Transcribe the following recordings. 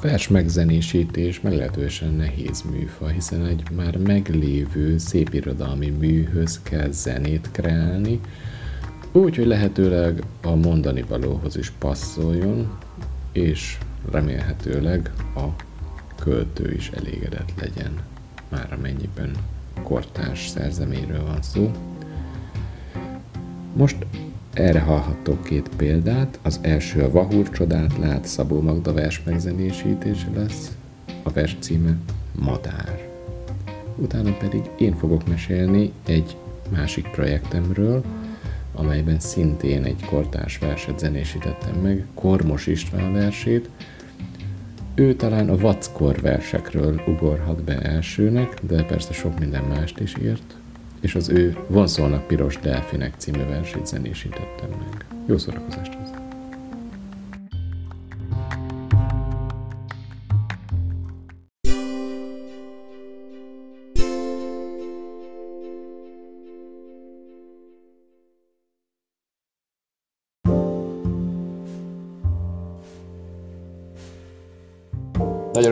vers megzenésítés meglehetősen nehéz műfaj, hiszen egy már meglévő szépirodalmi műhöz kell zenét kreálni, úgy, hogy lehetőleg a mondani valóhoz is passzoljon, és remélhetőleg a költő is elégedett legyen, már amennyiben kortárs szerzeméről van szó. Most erre hallhattok két példát. Az első a Vahúr csodát lát, Szabó Magda vers megzenésítése lesz. A vers címe Madár. Utána pedig én fogok mesélni egy másik projektemről, amelyben szintén egy kortárs verset zenésítettem meg, Kormos István versét. Ő talán a vackor versekről ugorhat be elsőnek, de persze sok minden mást is írt, és az ő Vonszolnak piros delfinek című versét zenésítettem meg. Jó szórakozást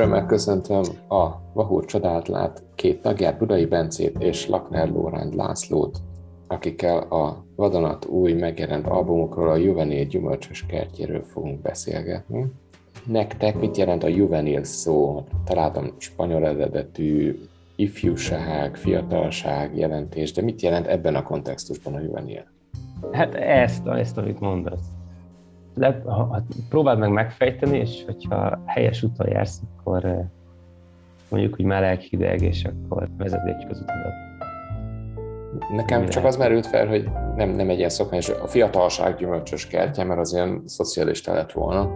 örömmel köszöntöm a Vahúr csodát lát két tagját, Budai Bencét és Lakner Lóránd Lászlót, akikkel a vadonat új megjelent albumokról, a Juvenil gyümölcsös kertjéről fogunk beszélgetni. Nektek mit jelent a juvenil szó? Találtam spanyol eredetű ifjúság, fiatalság jelentés, de mit jelent ebben a kontextusban a juvenil? Hát ezt, ezt amit mondasz le, ha, ha próbáld meg megfejteni, és hogyha helyes úton jársz, akkor eh, mondjuk, hogy már hideg, és akkor vezeték az utadat. Nekem Mi csak lehet? az merült fel, hogy nem, nem egy ilyen szokványos, a fiatalság gyümölcsös kertje, mert az ilyen szocialista lett volna,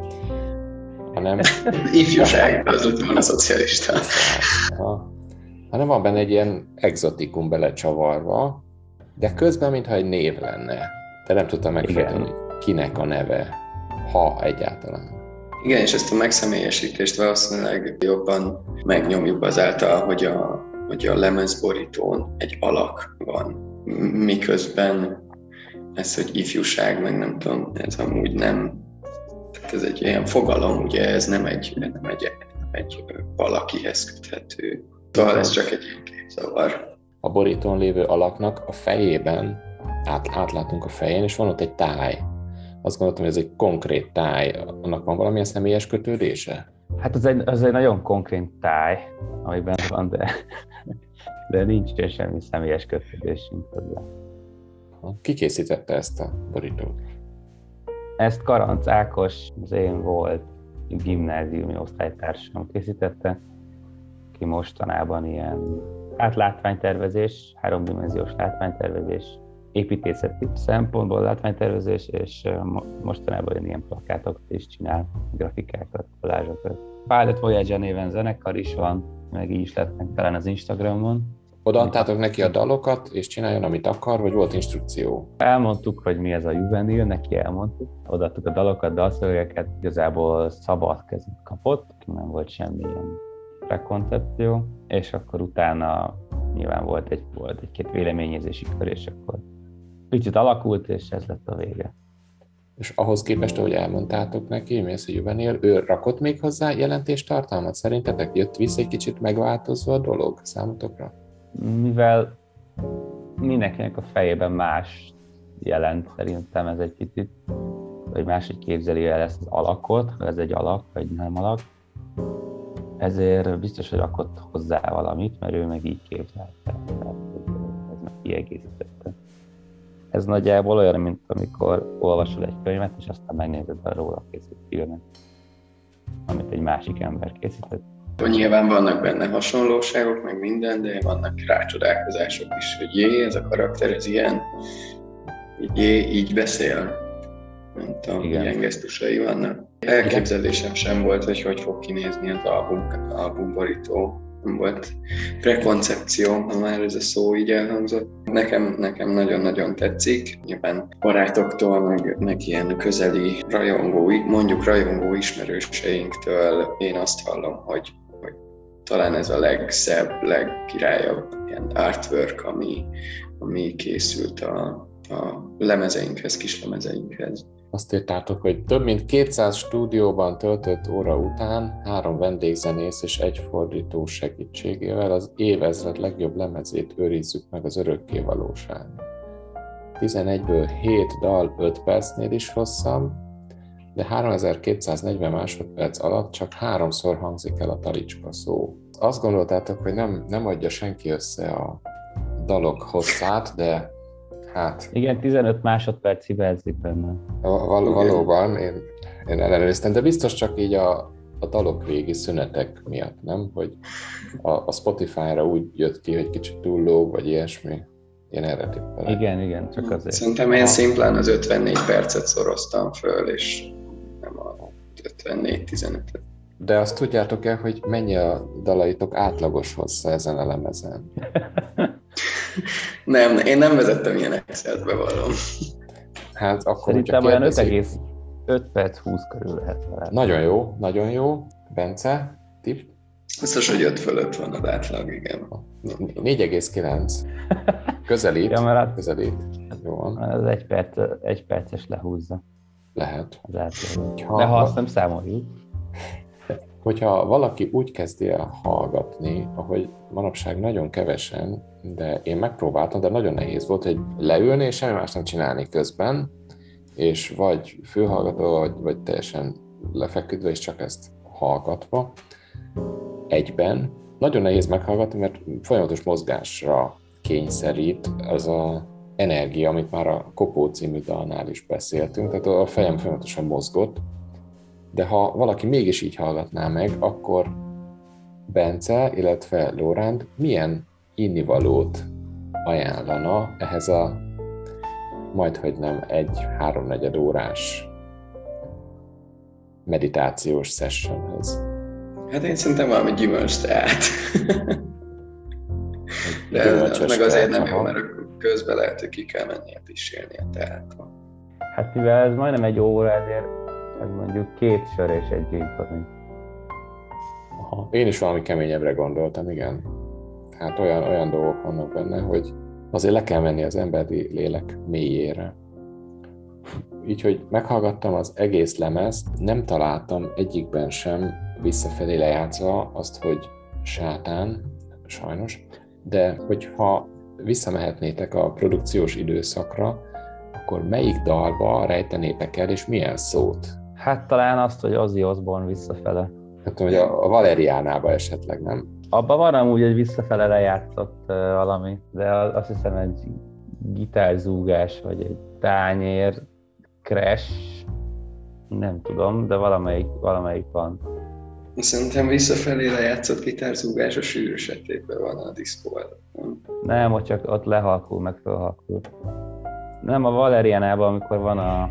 hanem... Ifjúság, az lett volna szocialista. Ha, hanem van benne egy ilyen exotikum belecsavarva, de közben, mintha egy név lenne. De nem tudtam megfejteni, kinek a neve ha egyáltalán. Igen, és ezt a megszemélyesítést valószínűleg jobban megnyomjuk azáltal, hogy a, hogy a lemezborítón egy alak van, miközben ez, hogy ifjúság, meg nem tudom, ez amúgy nem, tehát ez egy ilyen fogalom, ugye ez nem egy, nem egy, nem egy valakihez köthető. Szóval ez csak egy ilyen képzavar. A borítón lévő alaknak a fejében, át, átlátunk a fején, és van ott egy táj, azt gondoltam, hogy ez egy konkrét táj, annak van valamilyen személyes kötődése? Hát az egy, az egy nagyon konkrét táj, amiben van, de, de nincs semmi személyes kötődésünk hozzá. Ki készítette ezt a borítót? Ezt Karanc Ákos, az én volt gimnáziumi osztálytársam készítette, ki mostanában ilyen átlátványtervezés, háromdimenziós látványtervezés építészeti szempontból látványtervezés, és mostanában ilyen plakátokat is csinál, grafikákat, kolázsokat. Pilot Voyager néven zenekar is van, meg így is lett meg talán az Instagramon. Odaadtátok neki a dalokat, és csináljon, amit akar, vagy volt instrukció? Elmondtuk, hogy mi ez a juvenil, neki elmondtuk. Odaadtuk a dalokat, dalszövegeket, igazából szabad kezet kapott, nem volt semmilyen prekoncepció, és akkor utána nyilván volt egy, volt egy-két véleményezési kör, és akkor picit alakult, és ez lett a vége. És ahhoz képest, ahogy elmondtátok neki, a Juvenil, ő rakott még hozzá jelentéstartalmat? Szerintetek jött vissza egy kicsit megváltozva a dolog számotokra? Mivel mindenkinek a fejében más jelent, szerintem ez egy kicsit, vagy máshogy képzeli el ezt az alakot, hogy ez egy alak, vagy nem alak. Ezért biztos, hogy rakott hozzá valamit, mert ő meg így képzelte. Ez meg kiegészítette. Ez nagyjából olyan, mint amikor olvasol egy könyvet, és aztán megnézed a róla készült filmet, amit egy másik ember készített. Nyilván vannak benne hasonlóságok, meg minden, de vannak rácsodálkozások is, hogy jé, ez a karakter, ez ilyen, jé, így beszél. Nem tudom, Igen. ilyen gesztusai vannak. Elképzelésem sem volt, hogy hogy fog kinézni az album, albumborító nem volt prekoncepció, ha már ez a szó így elhangzott. Nekem, nekem nagyon-nagyon tetszik. Nyilván barátoktól, meg, meg ilyen közeli rajongói, mondjuk rajongó ismerőseinktől én azt hallom, hogy, hogy talán ez a legszebb, legkirályabb ilyen artwork, ami, ami készült a, a lemezeinkhez, kis lemezeinkhez. Azt írtátok, hogy több mint 200 stúdióban töltött óra után három vendégzenész és egy fordító segítségével az évezred legjobb lemezét őrizzük meg az örökké valóság. 11-ből 7 dal 5 percnél is hosszabb, de 3240 másodperc alatt csak háromszor hangzik el a talicska szó. Azt gondoltátok, hogy nem, nem adja senki össze a dalok hosszát, de hát... Igen, 15 másodperc hibázik benne. Val- valóban, én, én ellenőriztem, de biztos csak így a, a dalok végi szünetek miatt, nem? Hogy a, a Spotify-ra úgy jött ki, hogy kicsit túl lóg, vagy ilyesmi. Én erre tippelek. Igen, igen, csak azért. Szerintem én szimplán az 54 percet szoroztam föl, és nem a 54-15-et. De azt tudjátok-e, hogy mennyi a dalaitok átlagos hossza ezen a lemezen? nem, én nem vezettem ilyen Excel-t, bevallom. Hát akkor, Szerintem olyan 5,5 perc 20 körül lehet. Lehet. Nagyon jó, nagyon jó. Bence, tipp? Biztos, hogy 5 fölött van az átlag, igen. 4,9. Közelít, ja, mert hát, közelít. Jó van. Az egy, perc, egy perces lehúzza. Lehet. Az átlag. De ha azt nem számoljuk. Hogyha valaki úgy kezdi el hallgatni, ahogy manapság nagyon kevesen, de én megpróbáltam, de nagyon nehéz volt, hogy leülni és semmi más nem csinálni közben, és vagy fülhallgató, vagy, vagy teljesen lefeküdve, és csak ezt hallgatva egyben. Nagyon nehéz meghallgatni, mert folyamatos mozgásra kényszerít az a energia, amit már a Kopó című dalnál is beszéltünk, tehát a fejem folyamatosan mozgott, de ha valaki mégis így hallgatná meg, akkor Bence, illetve Lóránd milyen innivalót ajánlana ehhez a majd, hogy nem egy háromnegyed órás meditációs sessionhez? Hát én szerintem valami gyümölcs teát. De ez meg azért nem jó, mert közben lehet, hogy ki kell mennie pisélni a teát. Hát mivel ez majdnem egy óra, ezért ez mondjuk két sör és egy gin Aha. Én is valami keményebbre gondoltam, igen. Hát olyan, olyan dolgok vannak benne, hogy azért le kell menni az emberi lélek mélyére. Így, hogy meghallgattam az egész lemezt, nem találtam egyikben sem visszafelé lejátszva azt, hogy sátán, sajnos, de hogyha visszamehetnétek a produkciós időszakra, akkor melyik dalba rejtenétek el, és milyen szót? Hát talán azt, hogy Ozzy Osbourne visszafele. Hát, hogy a, a Valeriánába esetleg, nem? Abban van amúgy egy visszafele lejátszott uh, valami, de azt hiszem egy gitárzúgás, vagy egy tányér, crash, nem tudom, de valamelyik, valamelyik van. Szerintem visszafelé lejátszott gitárzúgás a sűrűs van a diszkó Nem, nem ott csak ott lehalkul, meg felhalkul. Nem, a Valerianában, amikor van a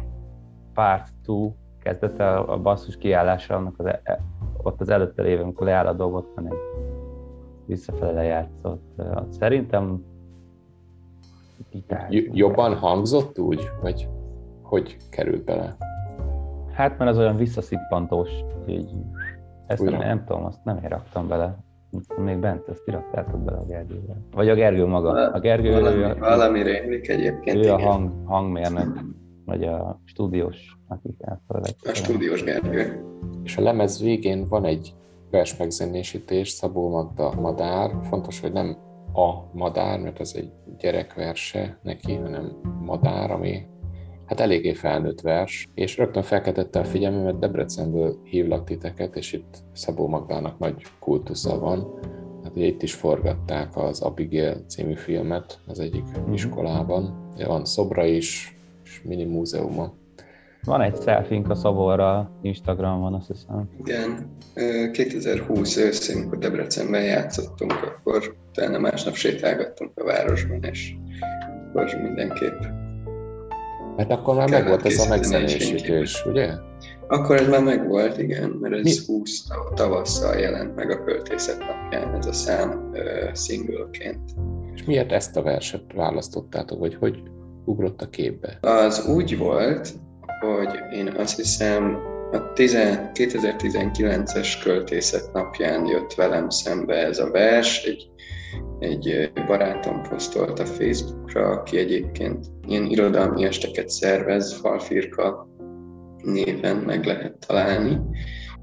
Part 2 kezdete a basszus kiállása, annak az, e, ott az előtte lévő, amikor leáll a dolgot, van egy visszafele lejátszott. Szerintem gitár. Jobban hangzott úgy, vagy hogy került bele? Hát, mert az olyan visszaszippantós, így ezt nem, nem tudom, azt nem én raktam bele. Még bent, ezt kiraktátok bele a Gergővel. Vagy a Gergő maga. A Gergő valami, ő a, valami rémlik egyébként. Ő igen. a hang, hangmérnök, vagy a stúdiós, akik elfelelek. A stúdiós Gergő. És a lemez végén van egy vers megzenésítés, Szabó Magda Madár. Fontos, hogy nem a madár, mert ez egy gyerekverse neki, hanem madár, ami hát eléggé felnőtt vers, és rögtön felkeltette a figyelmemet, Debrecenből hívlak titeket, és itt Szabó Magdának nagy kultusza van. Hát ugye itt is forgatták az Abigail című filmet az egyik mm-hmm. iskolában. Van szobra is, és mini múzeuma. Van egy selfink a Szabóra, Instagramon, azt hiszem. Igen, 2020 őszén, amikor Debrecenben játszottunk, akkor utána másnap sétálgattunk a városban, és akkor mindenképp mert akkor már megvolt ez a megzenésítés, ugye? Akkor ez már megvolt, igen, mert ez Mi? 20 tavasszal jelent meg a költészet napján ez a szám uh, singleként. És miért ezt a verset választottátok, vagy hogy ugrott a képbe? Az úgy volt, hogy én azt hiszem a 2019-es költészet napján jött velem szembe ez a vers, egy egy barátom posztolt a Facebookra, aki egyébként ilyen irodalmi esteket szervez, Falfirka néven meg lehet találni.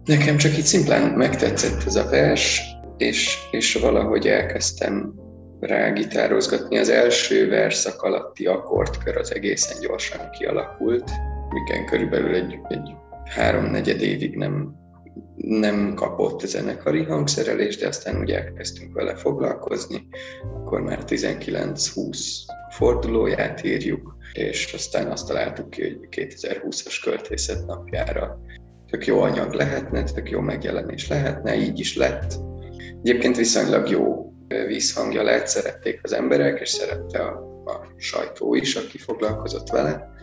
Nekem csak így szimplán megtetszett ez a vers, és, és valahogy elkezdtem rá gitározgatni. Az első verszak alatti akkordkör az egészen gyorsan kialakult, miken körülbelül egy, egy három-negyed évig nem, nem kapott zenekari hangszerelés, de aztán úgy elkezdtünk vele foglalkozni, akkor már 19-20 fordulóját írjuk, és aztán azt találtuk ki, hogy 2020-as költészet napjára tök jó anyag lehetne, tök jó megjelenés lehetne, így is lett. Egyébként viszonylag jó vízhangja lett, szerették az emberek, és szerette a, a sajtó is, aki foglalkozott vele.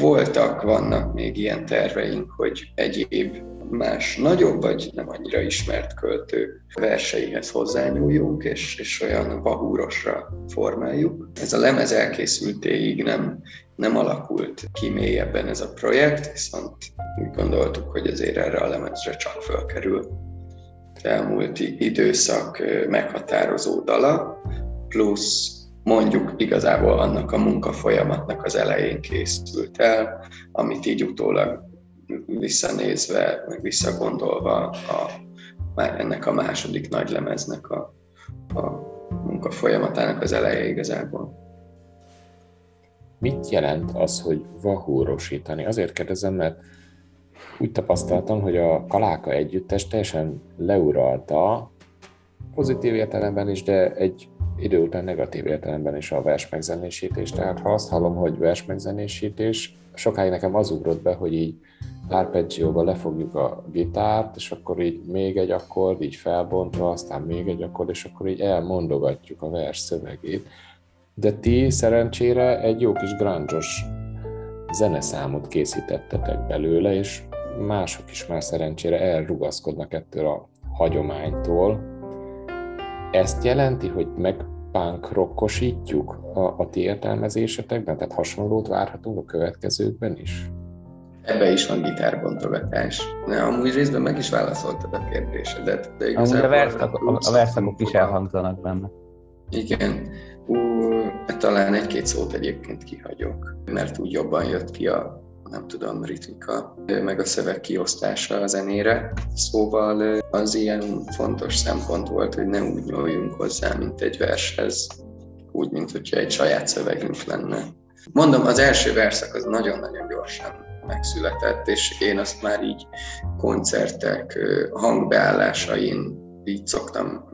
Voltak, vannak még ilyen terveink, hogy egyéb más nagyobb vagy nem annyira ismert költő verseihez hozzányúljunk, és, és olyan vahúrosra formáljuk. Ez a lemez elkészültéig nem, nem alakult ki mélyebben ez a projekt, viszont úgy gondoltuk, hogy azért erre a lemezre csak fölkerül elmúlt időszak meghatározó dala, plusz mondjuk igazából annak a munkafolyamatnak az elején készült el, amit így utólag visszanézve, meg visszagondolva a, már ennek a második nagy lemeznek a, a munkafolyamatának az eleje igazából. Mit jelent az, hogy vahúrosítani? Azért kérdezem, mert úgy tapasztaltam, hogy a Kaláka együttes teljesen leuralta pozitív értelemben is, de egy idő után negatív értelemben is a vers megzenésítés. Tehát ha azt hallom, hogy vers megzenésítés, sokáig nekem az ugrott be, hogy így arpeggióval lefogjuk a gitárt, és akkor így még egy akkord, így felbontva, aztán még egy akkord, és akkor így elmondogatjuk a vers szövegét. De ti szerencsére egy jó kis grunge zeneszámot készítettetek belőle, és mások is már szerencsére elrugaszkodnak ettől a hagyománytól. Ezt jelenti, hogy meg punk rockosítjuk a, a ti értelmezésetekben, tehát hasonlót várhatunk a következőkben is? Ebbe is van gitárbontogatás. Ne, amúgy részben meg is válaszoltad a kérdésedet. De amúgy a, verszak, a, a verszakok is elhangzanak benne. Igen. Ú, talán egy-két szót egyébként kihagyok, mert úgy jobban jött ki a nem tudom, ritmika, meg a szöveg kiosztása a zenére. Szóval az ilyen fontos szempont volt, hogy ne úgy nyúljunk hozzá, mint egy vershez, úgy, mint hogyha egy saját szövegünk lenne. Mondom, az első verszak az nagyon-nagyon gyorsan megszületett, és én azt már így koncertek hangbeállásain így szoktam,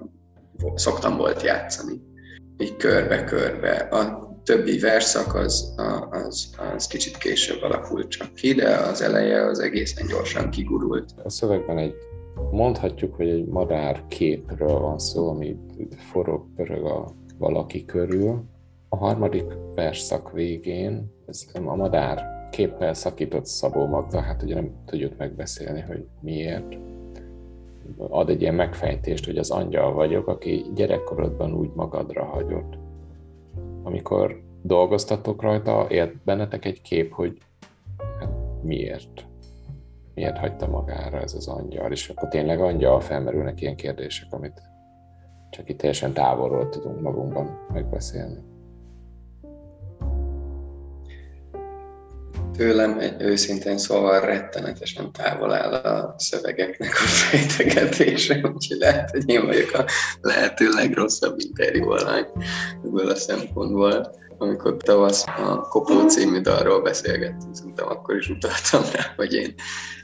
szoktam volt játszani, így körbe-körbe. Többi verszak az, az, az kicsit később alakult csak ki, de az eleje az egészen gyorsan kigurult. A szövegben egy mondhatjuk, hogy egy madár képről van szó, ami forog, pörög a valaki körül. A harmadik verszak végén ez a madár képpel szakított Szabó Magda, hát ugye nem tudjuk megbeszélni, hogy miért. Ad egy ilyen megfejtést, hogy az angyal vagyok, aki gyerekkorodban úgy magadra hagyott amikor dolgoztatok rajta, élt bennetek egy kép, hogy hát miért? Miért hagyta magára ez az angyal? És akkor tényleg angyal felmerülnek ilyen kérdések, amit csak itt teljesen távolról tudunk magunkban megbeszélni. Tőlem egy őszintén szóval rettenetesen távol áll a szövegeknek a fejtegetése, úgyhogy lehet, hogy én vagyok a lehető legrosszabb interjú alany ebből a szempontból. Amikor tavasz a Kopó című dalról beszélgettünk, szerintem akkor is utaltam rá, hogy én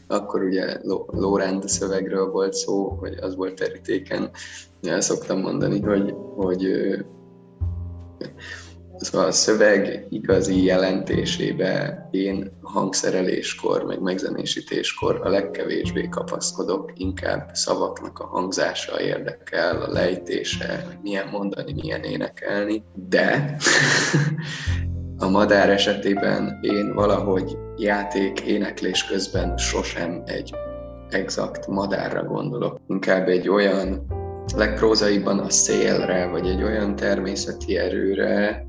akkor ugye Lóránd szövegről volt szó, hogy az volt terítéken. El szoktam mondani, hogy, hogy Szóval a szöveg igazi jelentésébe én hangszereléskor, meg megzenésítéskor a legkevésbé kapaszkodok, inkább szavaknak a hangzása érdekel, a lejtése, milyen mondani, milyen énekelni, de a madár esetében én valahogy játék, éneklés közben sosem egy exakt madárra gondolok, inkább egy olyan legprózaiban a szélre, vagy egy olyan természeti erőre,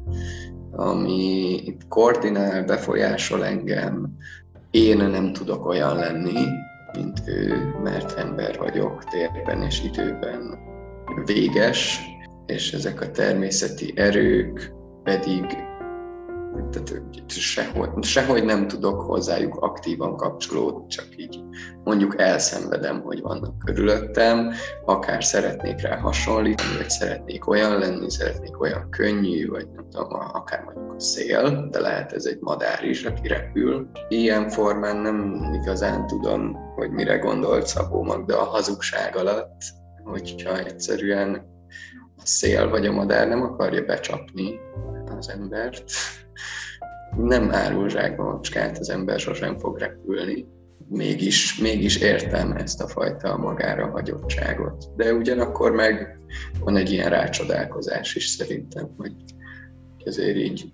ami koordinál, befolyásol engem. Én nem tudok olyan lenni, mint ő, mert ember vagyok térben és időben véges, és ezek a természeti erők pedig tehát sehogy, sehogy nem tudok hozzájuk aktívan kapcsolódni, csak így mondjuk elszenvedem, hogy vannak körülöttem, akár szeretnék rá hasonlítani, vagy szeretnék olyan lenni, szeretnék olyan könnyű, vagy nem tudom, akár mondjuk a szél, de lehet ez egy madár is, aki repül. Ilyen formán nem igazán tudom, hogy mire gondolt Szabó Magda a hazugság alatt, hogyha egyszerűen a szél vagy a madár nem akarja becsapni az embert, nem árul zsákba macskát, az ember sosem fog repülni. Mégis, mégis értem ezt a fajta magára hagyottságot. De ugyanakkor meg van egy ilyen rácsodálkozás is szerintem, hogy ezért így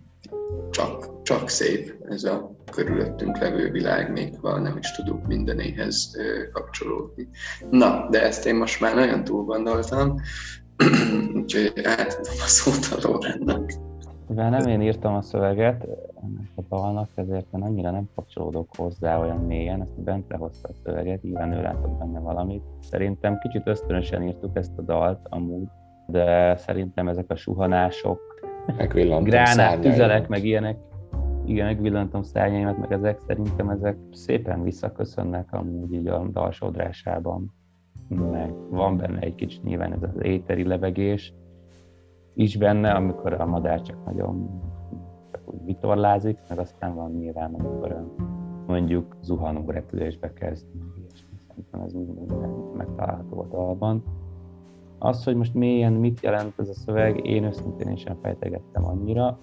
csak, csak szép ez a körülöttünk levő világ, még ha nem is tudunk mindenéhez kapcsolódni. Na, de ezt én most már nagyon túl gondoltam, úgyhogy átadom a szót a Lórennak. Mivel nem én írtam a szöveget ennek a dalnak, ezért én annyira nem kapcsolódok hozzá olyan mélyen, ezt Bent lehozta a szöveget, nyilván ő látott benne valamit. Szerintem kicsit ösztönösen írtuk ezt a dalt amúgy, de szerintem ezek a suhanások, gránát, tüzelek, meg ilyenek, igen, megvillantom szárnyaimat, meg ezek szerintem ezek szépen visszaköszönnek amúgy így a dalsodrásában, meg van benne egy kicsit nyilván ez az éteri levegés, is benne, amikor a madár csak nagyon csak úgy vitorlázik, meg aztán van nyilván, amikor mondjuk zuhanó repülésbe kezd, szerintem ez minden megtalálható a dalban. Az, hogy most mélyen mit jelent ez a szöveg, én őszintén sem fejtegettem annyira.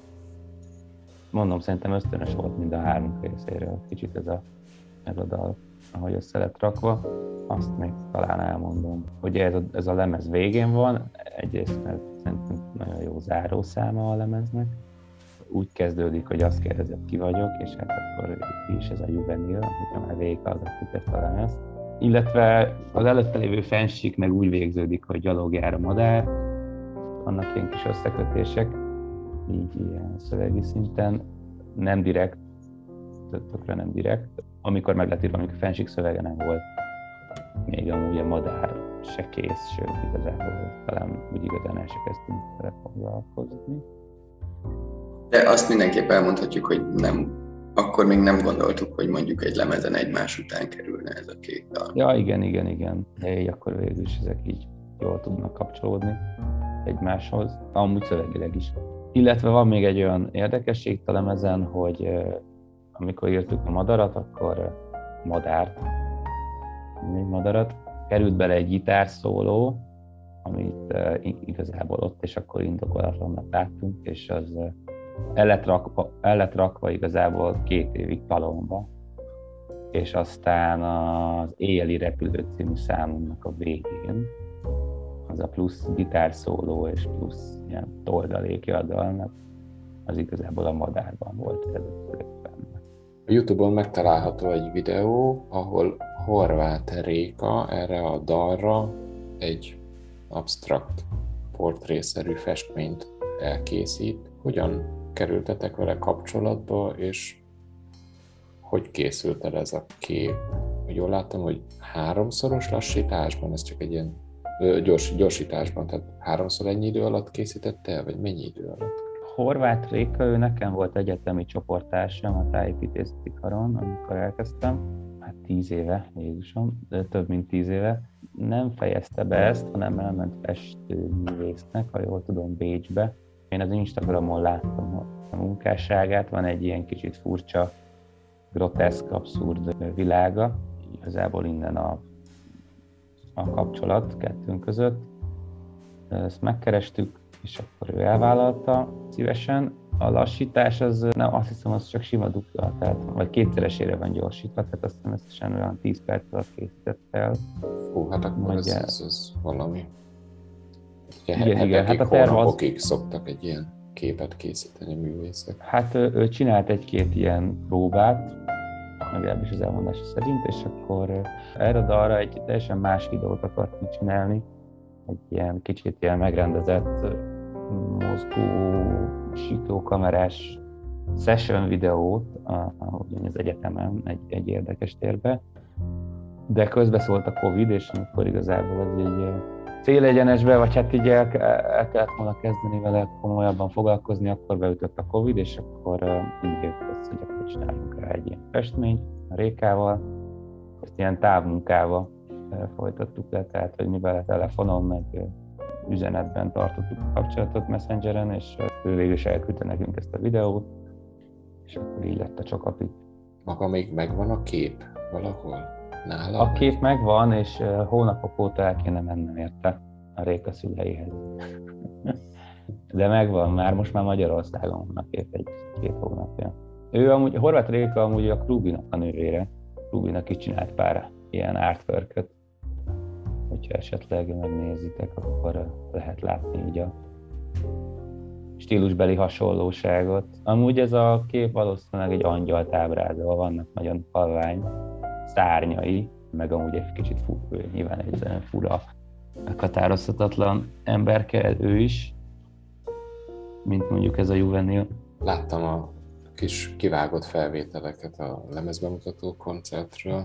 Mondom, szerintem ösztönös volt mind a három részéről. Kicsit ez a, ez a dal, ahogy össze lett rakva. Azt még talán elmondom. Ugye ez a, ez a lemez végén van, egyrészt mert szerintem nagyon jó zárószáma a lemeznek. Úgy kezdődik, hogy azt kérdezett, ki vagyok, és hát akkor is ez a juvenil, hogyha már végighallgattuk ezt a lemezt. Illetve az előtte lévő fensik meg úgy végződik, hogy gyalogjár a madár, vannak ilyen kis összekötések, így ilyen szövegi szinten, nem direkt, tökre nem direkt. Amikor meg lett írva, amikor fensik szövege nem volt, még amúgy a madár se kész, sőt igazából talán úgy igazán el se kezdtünk vele foglalkozni. De azt mindenképp elmondhatjuk, hogy nem, akkor még nem gondoltuk, hogy mondjuk egy lemezen egymás után kerülne ez a két dal. Ja, igen, igen, igen. De így akkor végül is ezek így jól tudnak kapcsolódni egymáshoz, amúgy szövegileg is. Illetve van még egy olyan érdekesség a lemezen, hogy amikor írtuk a madarat, akkor madárt, egy madarat, került bele egy gitárszóló, amit uh, igazából ott és akkor indokolatlannak láttunk, és az uh, el, lett rakva, el lett rakva igazából két évig talomba, és aztán az Éjjeli Repülő című számunknak a végén, az a plusz gitárszóló és plusz ilyen toldalékja a dalnak, az igazából a madárban volt benne. A Youtube-on megtalálható egy videó, ahol Horváth Réka erre a dalra egy absztrakt portrészerű festményt elkészít. Hogyan kerültetek vele kapcsolatba, és hogy készült el ez a kép? Jól láttam, hogy háromszoros lassításban, ez csak egy ilyen gyors, gyorsításban, tehát háromszor ennyi idő alatt készítette el, vagy mennyi idő alatt? Horváth Réka, ő nekem volt egyetemi csoporttársam a tájépítészeti karon, amikor elkezdtem, hát tíz éve, Jézusom, de több mint tíz éve. Nem fejezte be ezt, hanem elment festőművésznek, ha jól tudom, Bécsbe. Én az Instagramon láttam a munkásságát, van egy ilyen kicsit furcsa, groteszk, abszurd világa. Igazából innen a, a kapcsolat kettőnk között. Ezt megkerestük, és akkor ő elvállalta szívesen. A lassítás az, nem, azt hiszem, az csak sima dupla, tehát, vagy kétszeresére van gyorsítva, tehát azt hiszem összesen olyan 10 perc alatt készített fel. Fú, hát akkor ez, ez, ez, valami. Ugye, igen, igen, hát a terv az... szoktak egy ilyen képet készíteni a művészek. Hát ő, ő csinált egy-két ilyen próbát, legalábbis az elmondása szerint, és akkor erre a dalra egy teljesen más videót akartunk csinálni, egy ilyen kicsit ilyen megrendezett mozgó, siklókamerás session videót ahogy az egyetemen egy, egy érdekes térbe, de közbeszólt a Covid, és amikor igazából ez egy célegyenesbe, vagy hát így el, el kellett volna kezdeni vele komolyabban foglalkozni, akkor beütött a Covid, és akkor uh, indult az, hogy akkor csináljunk rá egy ilyen festményt a Rékával, azt ilyen távmunkával uh, folytattuk le, tehát hogy mi vele telefonon, meg üzenetben tartottuk a kapcsolatot Messengeren, és ő végül is elküldte nekünk ezt a videót, és akkor így lett a csokapit. Maga még megvan a kép valahol? Nála? A kép megvan, és hónapok óta el kéne mennem érte a Réka szüleihez. De megvan már, most már Magyarországon van a kép egy-két hónapja. Ő amúgy, Horváth Réka amúgy a Klubinak a nővére. Klubinak is csinált pár ilyen artwork Hogyha esetleg megnézitek, akkor lehet látni így a stílusbeli hasonlóságot. Amúgy ez a kép valószínűleg egy angyal ábrázol, vannak nagyon halvány szárnyai, meg amúgy egy kicsit fú, nyilván egy fura, meghatározhatatlan ember kell ő is, mint mondjuk ez a juvenil. Láttam a kis kivágott felvételeket a lemezbemutató koncertről.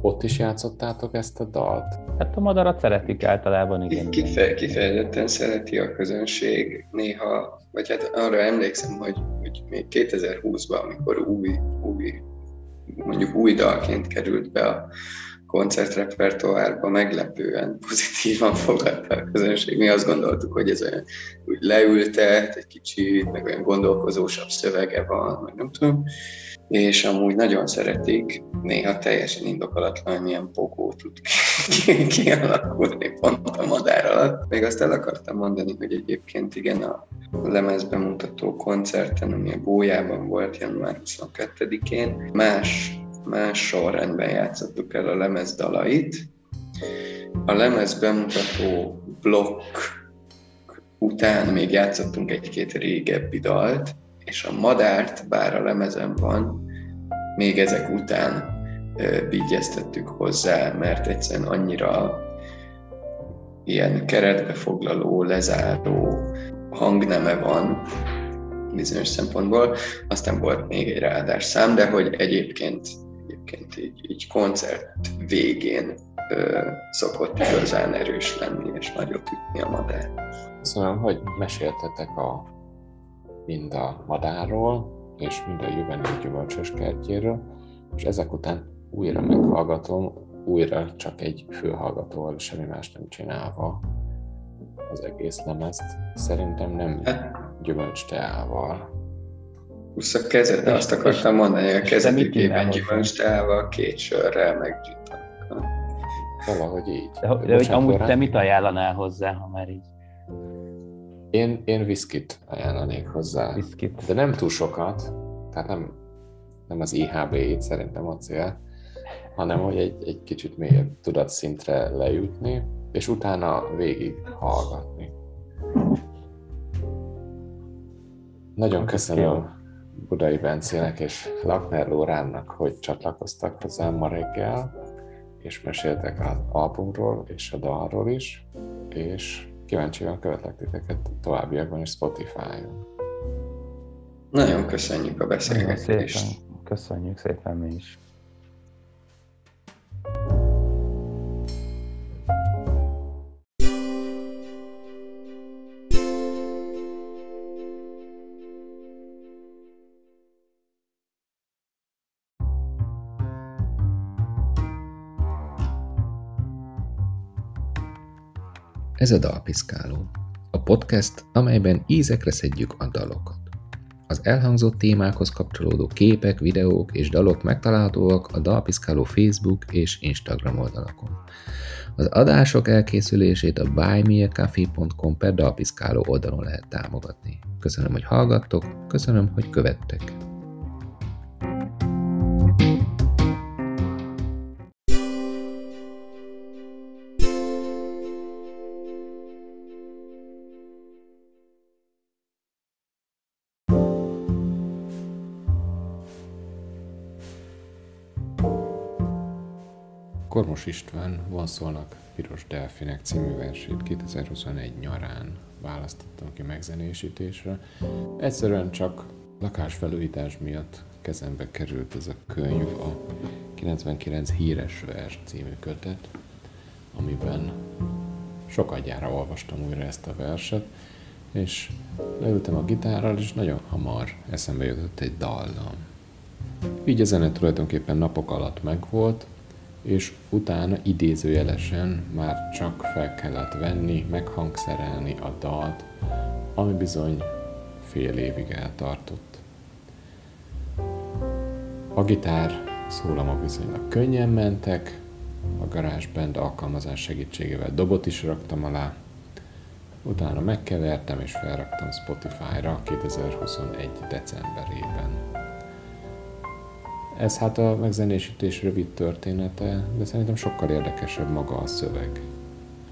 Ott is játszottátok ezt a dalt? Hát a madarat szeretik általában, igen. Kife, kifejezetten szereti a közönség. Néha, vagy hát arra emlékszem, hogy, hogy még 2020-ban, amikor új, új mondjuk új dalként került be a koncertrepertoárba, meglepően pozitívan fogadta a közönség. Mi azt gondoltuk, hogy ez olyan úgy leültet egy kicsit, meg olyan gondolkozósabb szövege van, meg nem tudom és amúgy nagyon szeretik, néha teljesen indokolatlan, milyen pogó tud kialakulni pont a madár alatt. Még azt el akartam mondani, hogy egyébként igen, a lemezbemutató koncerten, ami a Gólyában volt január 22-én, más, más sorrendben játszottuk el a lemez dalait. A lemez bemutató blokk után még játszottunk egy-két régebbi dalt, és a madárt, bár a lemezen van, még ezek után vigyeztettük hozzá, mert egyszerűen annyira ilyen keretbefoglaló, lezáró hangneme van bizonyos szempontból. Aztán volt még egy ráadás szám, de hogy egyébként, egyébként így, így koncert végén ö, szokott igazán erős lenni, és nagyot ütni a madár. Köszönöm, hogy meséltetek a mind a madárról, és mind a juvenil gyümölcsös kertjéről, és ezek után újra meghallgatom, újra csak egy főhallgatóval, semmi más nem csinálva az egész lemezt. Szerintem nem gyümölcs teával. Húsz a kezed, de azt akartam mondani, hogy a kezedükében gyümölcs teával, két sörrel, meg Valahogy így. De, de, de hogy amúgy te mit ajánlanál hozzá, ha már így én, én viszkit ajánlanék hozzá. Viszkit. De nem túl sokat, tehát nem, nem az IHB-t szerintem a cél, hanem hogy egy, egy kicsit mélyebb tudatszintre lejutni, és utána végig hallgatni. Nagyon köszönöm Budai Bencének és Lakner Lóránnak, hogy csatlakoztak hozzám ma reggel, és meséltek az albumról és a dalról is, és kíváncsian követlek titeket továbbiakban is Spotify-on. Nagyon köszönjük a beszélgetést. Szépen, köszönjük szépen mi is. Ez a Dalpiszkáló, a podcast, amelyben ízekre szedjük a dalokat. Az elhangzott témákhoz kapcsolódó képek, videók és dalok megtalálhatóak a Dalpiszkáló Facebook és Instagram oldalakon. Az adások elkészülését a buymeacoffee.com per Dalpiszkáló oldalon lehet támogatni. Köszönöm, hogy hallgattok, köszönöm, hogy követtek. Kormos István Vonszolnak Piros Delfinek című versét 2021 nyarán választottam ki megzenésítésre. Egyszerűen csak lakásfelújítás miatt kezembe került ez a könyv, a 99 híres vers című kötet, amiben Sokadjára olvastam újra ezt a verset, és leültem a gitárral, és nagyon hamar eszembe jutott egy dallam. Így a zene tulajdonképpen napok alatt megvolt, és utána idézőjelesen már csak fel kellett venni, meghangszerelni a dalt, ami bizony fél évig eltartott. A gitár szólamok viszonylag könnyen mentek, a GarageBand alkalmazás segítségével dobot is raktam alá, utána megkevertem és felraktam Spotify-ra 2021. decemberében. Ez hát a megzenésítés rövid története, de szerintem sokkal érdekesebb maga a szöveg.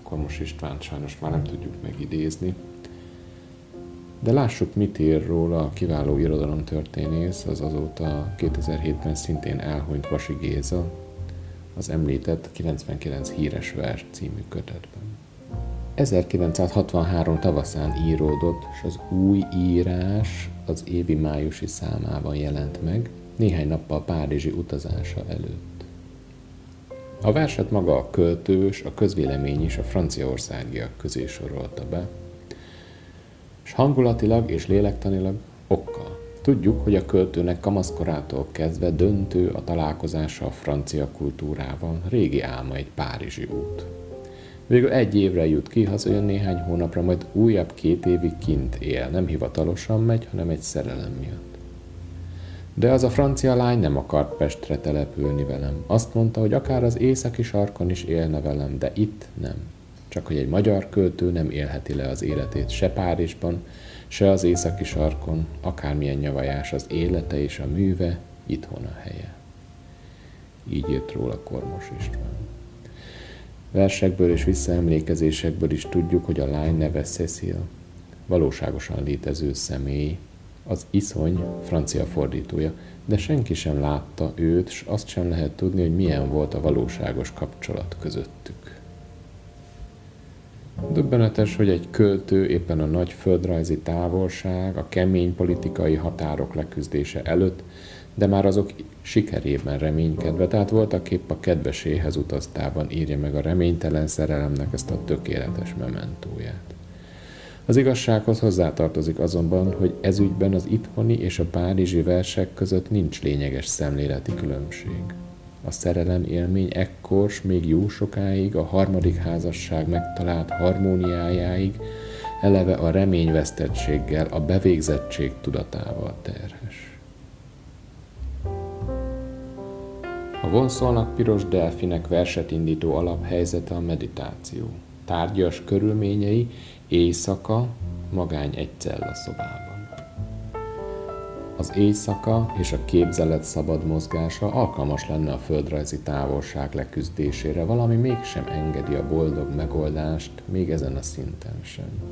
Kormos István sajnos már nem tudjuk megidézni. De lássuk, mit ír róla a kiváló irodalomtörténész, az azóta 2007-ben szintén elhunyt Vasi Géza, az említett 99 híres vers című kötetben. 1963 tavaszán íródott, és az új írás az évi májusi számában jelent meg, néhány nappal Párizsi utazása előtt. A verset maga a költős, a közvélemény is a franciaországiak közé sorolta be, és hangulatilag és lélektanilag okkal. Tudjuk, hogy a költőnek kamaszkorától kezdve döntő a találkozása a francia kultúrával, régi álma egy párizsi út. Végül egy évre jut ki, hazajön néhány hónapra, majd újabb két évig kint él. Nem hivatalosan megy, hanem egy szerelem miatt. De az a francia lány nem akart Pestre települni velem. Azt mondta, hogy akár az északi sarkon is élne velem, de itt nem. Csak hogy egy magyar költő nem élheti le az életét se Párizsban, se az északi sarkon, akármilyen nyavajás az élete és a műve, itthon a helye. Így írt róla Kormos István. Versekből és visszaemlékezésekből is tudjuk, hogy a lány neve Cecil valóságosan létező személy, az iszony francia fordítója, de senki sem látta őt, és azt sem lehet tudni, hogy milyen volt a valóságos kapcsolat közöttük. Döbbenetes, hogy egy költő éppen a nagy földrajzi távolság, a kemény politikai határok leküzdése előtt de már azok sikerében reménykedve, tehát voltak épp a kedveséhez utaztában írja meg a reménytelen szerelemnek ezt a tökéletes mementóját. Az igazsághoz hozzátartozik azonban, hogy ezügyben az itthoni és a párizsi versek között nincs lényeges szemléleti különbség. A szerelem élmény ekkor, még jó sokáig, a harmadik házasság megtalált harmóniájáig, eleve a reményvesztettséggel, a bevégzettség tudatával terhes. A vonszolnak piros delfinek verset indító alaphelyzete a meditáció. Tárgyas körülményei, éjszaka, magány egy cella szobában. Az éjszaka és a képzelet szabad mozgása alkalmas lenne a földrajzi távolság leküzdésére, valami mégsem engedi a boldog megoldást, még ezen a szinten sem.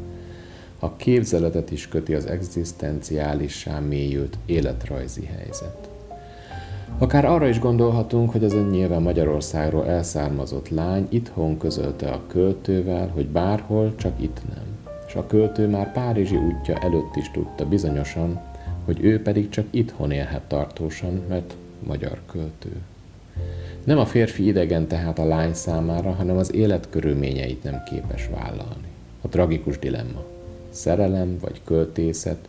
A képzeletet is köti az egzisztenciálissá mélyült életrajzi helyzet. Akár arra is gondolhatunk, hogy az ön nyilván Magyarországról elszármazott lány itthon közölte a költővel, hogy bárhol, csak itt nem. És a költő már Párizsi útja előtt is tudta bizonyosan, hogy ő pedig csak itthon élhet tartósan, mert magyar költő. Nem a férfi idegen tehát a lány számára, hanem az élet körülményeit nem képes vállalni. A tragikus dilemma. Szerelem vagy költészet,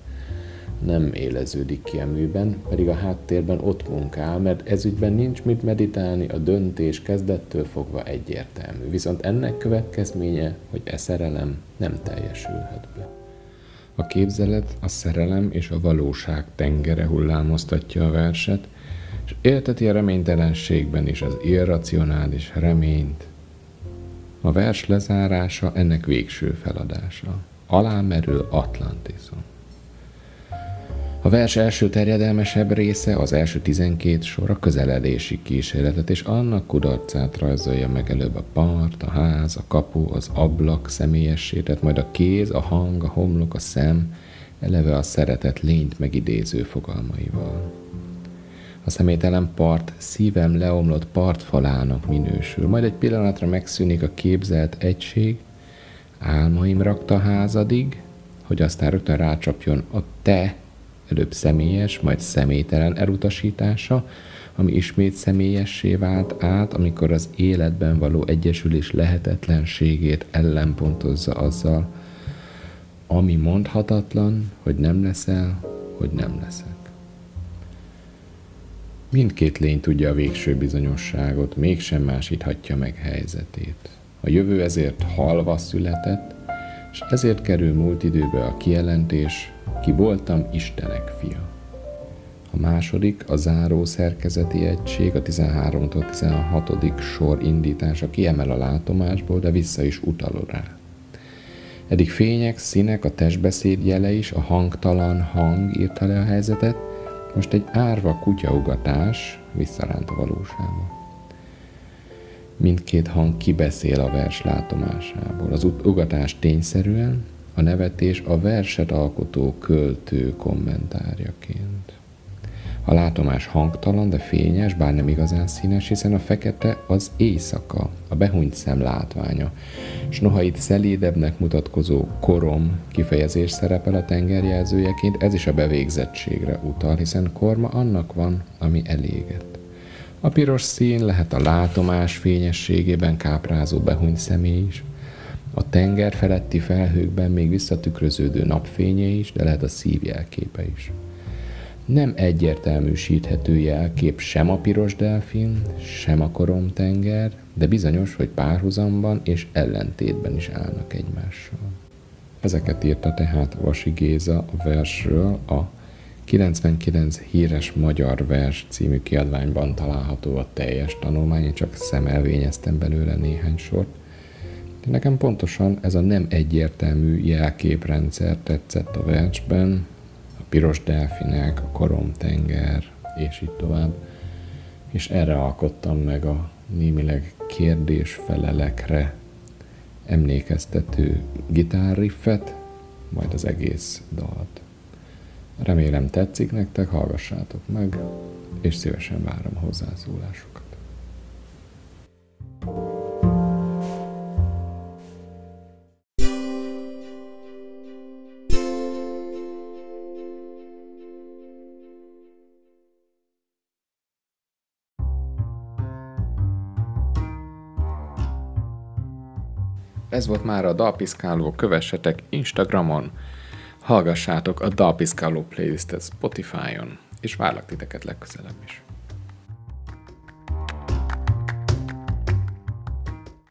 nem éleződik ki a műben, pedig a háttérben ott munkál, mert ezügyben nincs mit meditálni, a döntés kezdettől fogva egyértelmű. Viszont ennek következménye, hogy e szerelem nem teljesülhet be. A képzelet, a szerelem és a valóság tengere hullámoztatja a verset, és élteti a reménytelenségben is az irracionális reményt. A vers lezárása ennek végső feladása. Alámerül Atlantiszon. A vers első terjedelmesebb része, az első 12 sor a közeledési kísérletet, és annak kudarcát rajzolja meg előbb a part, a ház, a kapu, az ablak személyessétet, majd a kéz, a hang, a homlok, a szem, eleve a szeretet lényt megidéző fogalmaival. A személytelen part szívem leomlott partfalának minősül, majd egy pillanatra megszűnik a képzelt egység, álmaim rakta házadig, hogy aztán rögtön rácsapjon a te előbb személyes, majd személytelen elutasítása, ami ismét személyessé vált át, amikor az életben való egyesülés lehetetlenségét ellenpontozza azzal, ami mondhatatlan, hogy nem leszel, hogy nem leszek. Mindkét lény tudja a végső bizonyosságot, mégsem másíthatja meg helyzetét. A jövő ezért halva született, és ezért kerül múlt időbe a kijelentés, ki voltam Istenek fia. A második, a záró szerkezeti egység, a 13-tól 16. sor indítása kiemel a látomásból, de vissza is utal rá. Eddig fények, színek, a testbeszéd jele is, a hangtalan hang írta le a helyzetet, most egy árva kutyaugatás visszaránt a valóságba. Mindkét hang kibeszél a vers látomásából. Az ugatás tényszerűen, a nevetés a verset alkotó költő kommentárjaként. A látomás hangtalan, de fényes, bár nem igazán színes, hiszen a fekete az éjszaka, a behunyt szem látványa. S noha itt szelédebbnek mutatkozó korom kifejezés szerepel a tengerjelzőjeként, ez is a bevégzettségre utal, hiszen korma annak van, ami eléget. A piros szín lehet a látomás fényességében káprázó behunyt személy is, a tenger feletti felhőkben még visszatükröződő napfénye is, de lehet a szív jelképe is. Nem egyértelműsíthető jelkép sem a piros delfin, sem a koromtenger, de bizonyos, hogy párhuzamban és ellentétben is állnak egymással. Ezeket írta tehát Vasi Géza a versről a 99 híres magyar vers című kiadványban található a teljes tanulmány, én csak szemelvényeztem belőle néhány sort. De nekem pontosan ez a nem egyértelmű jelképrendszer tetszett a versben, a piros delfinek, a koromtenger, és így tovább. És erre alkottam meg a némileg kérdés-felelekre emlékeztető gitárriffet, majd az egész dalt. Remélem tetszik nektek, hallgassátok meg, és szívesen várom a hozzászólásokat. Ez volt már a Dalpiszkáló, kövessetek Instagramon, hallgassátok a Dalpiszkáló playlistet Spotify-on, és várlak titeket legközelebb is.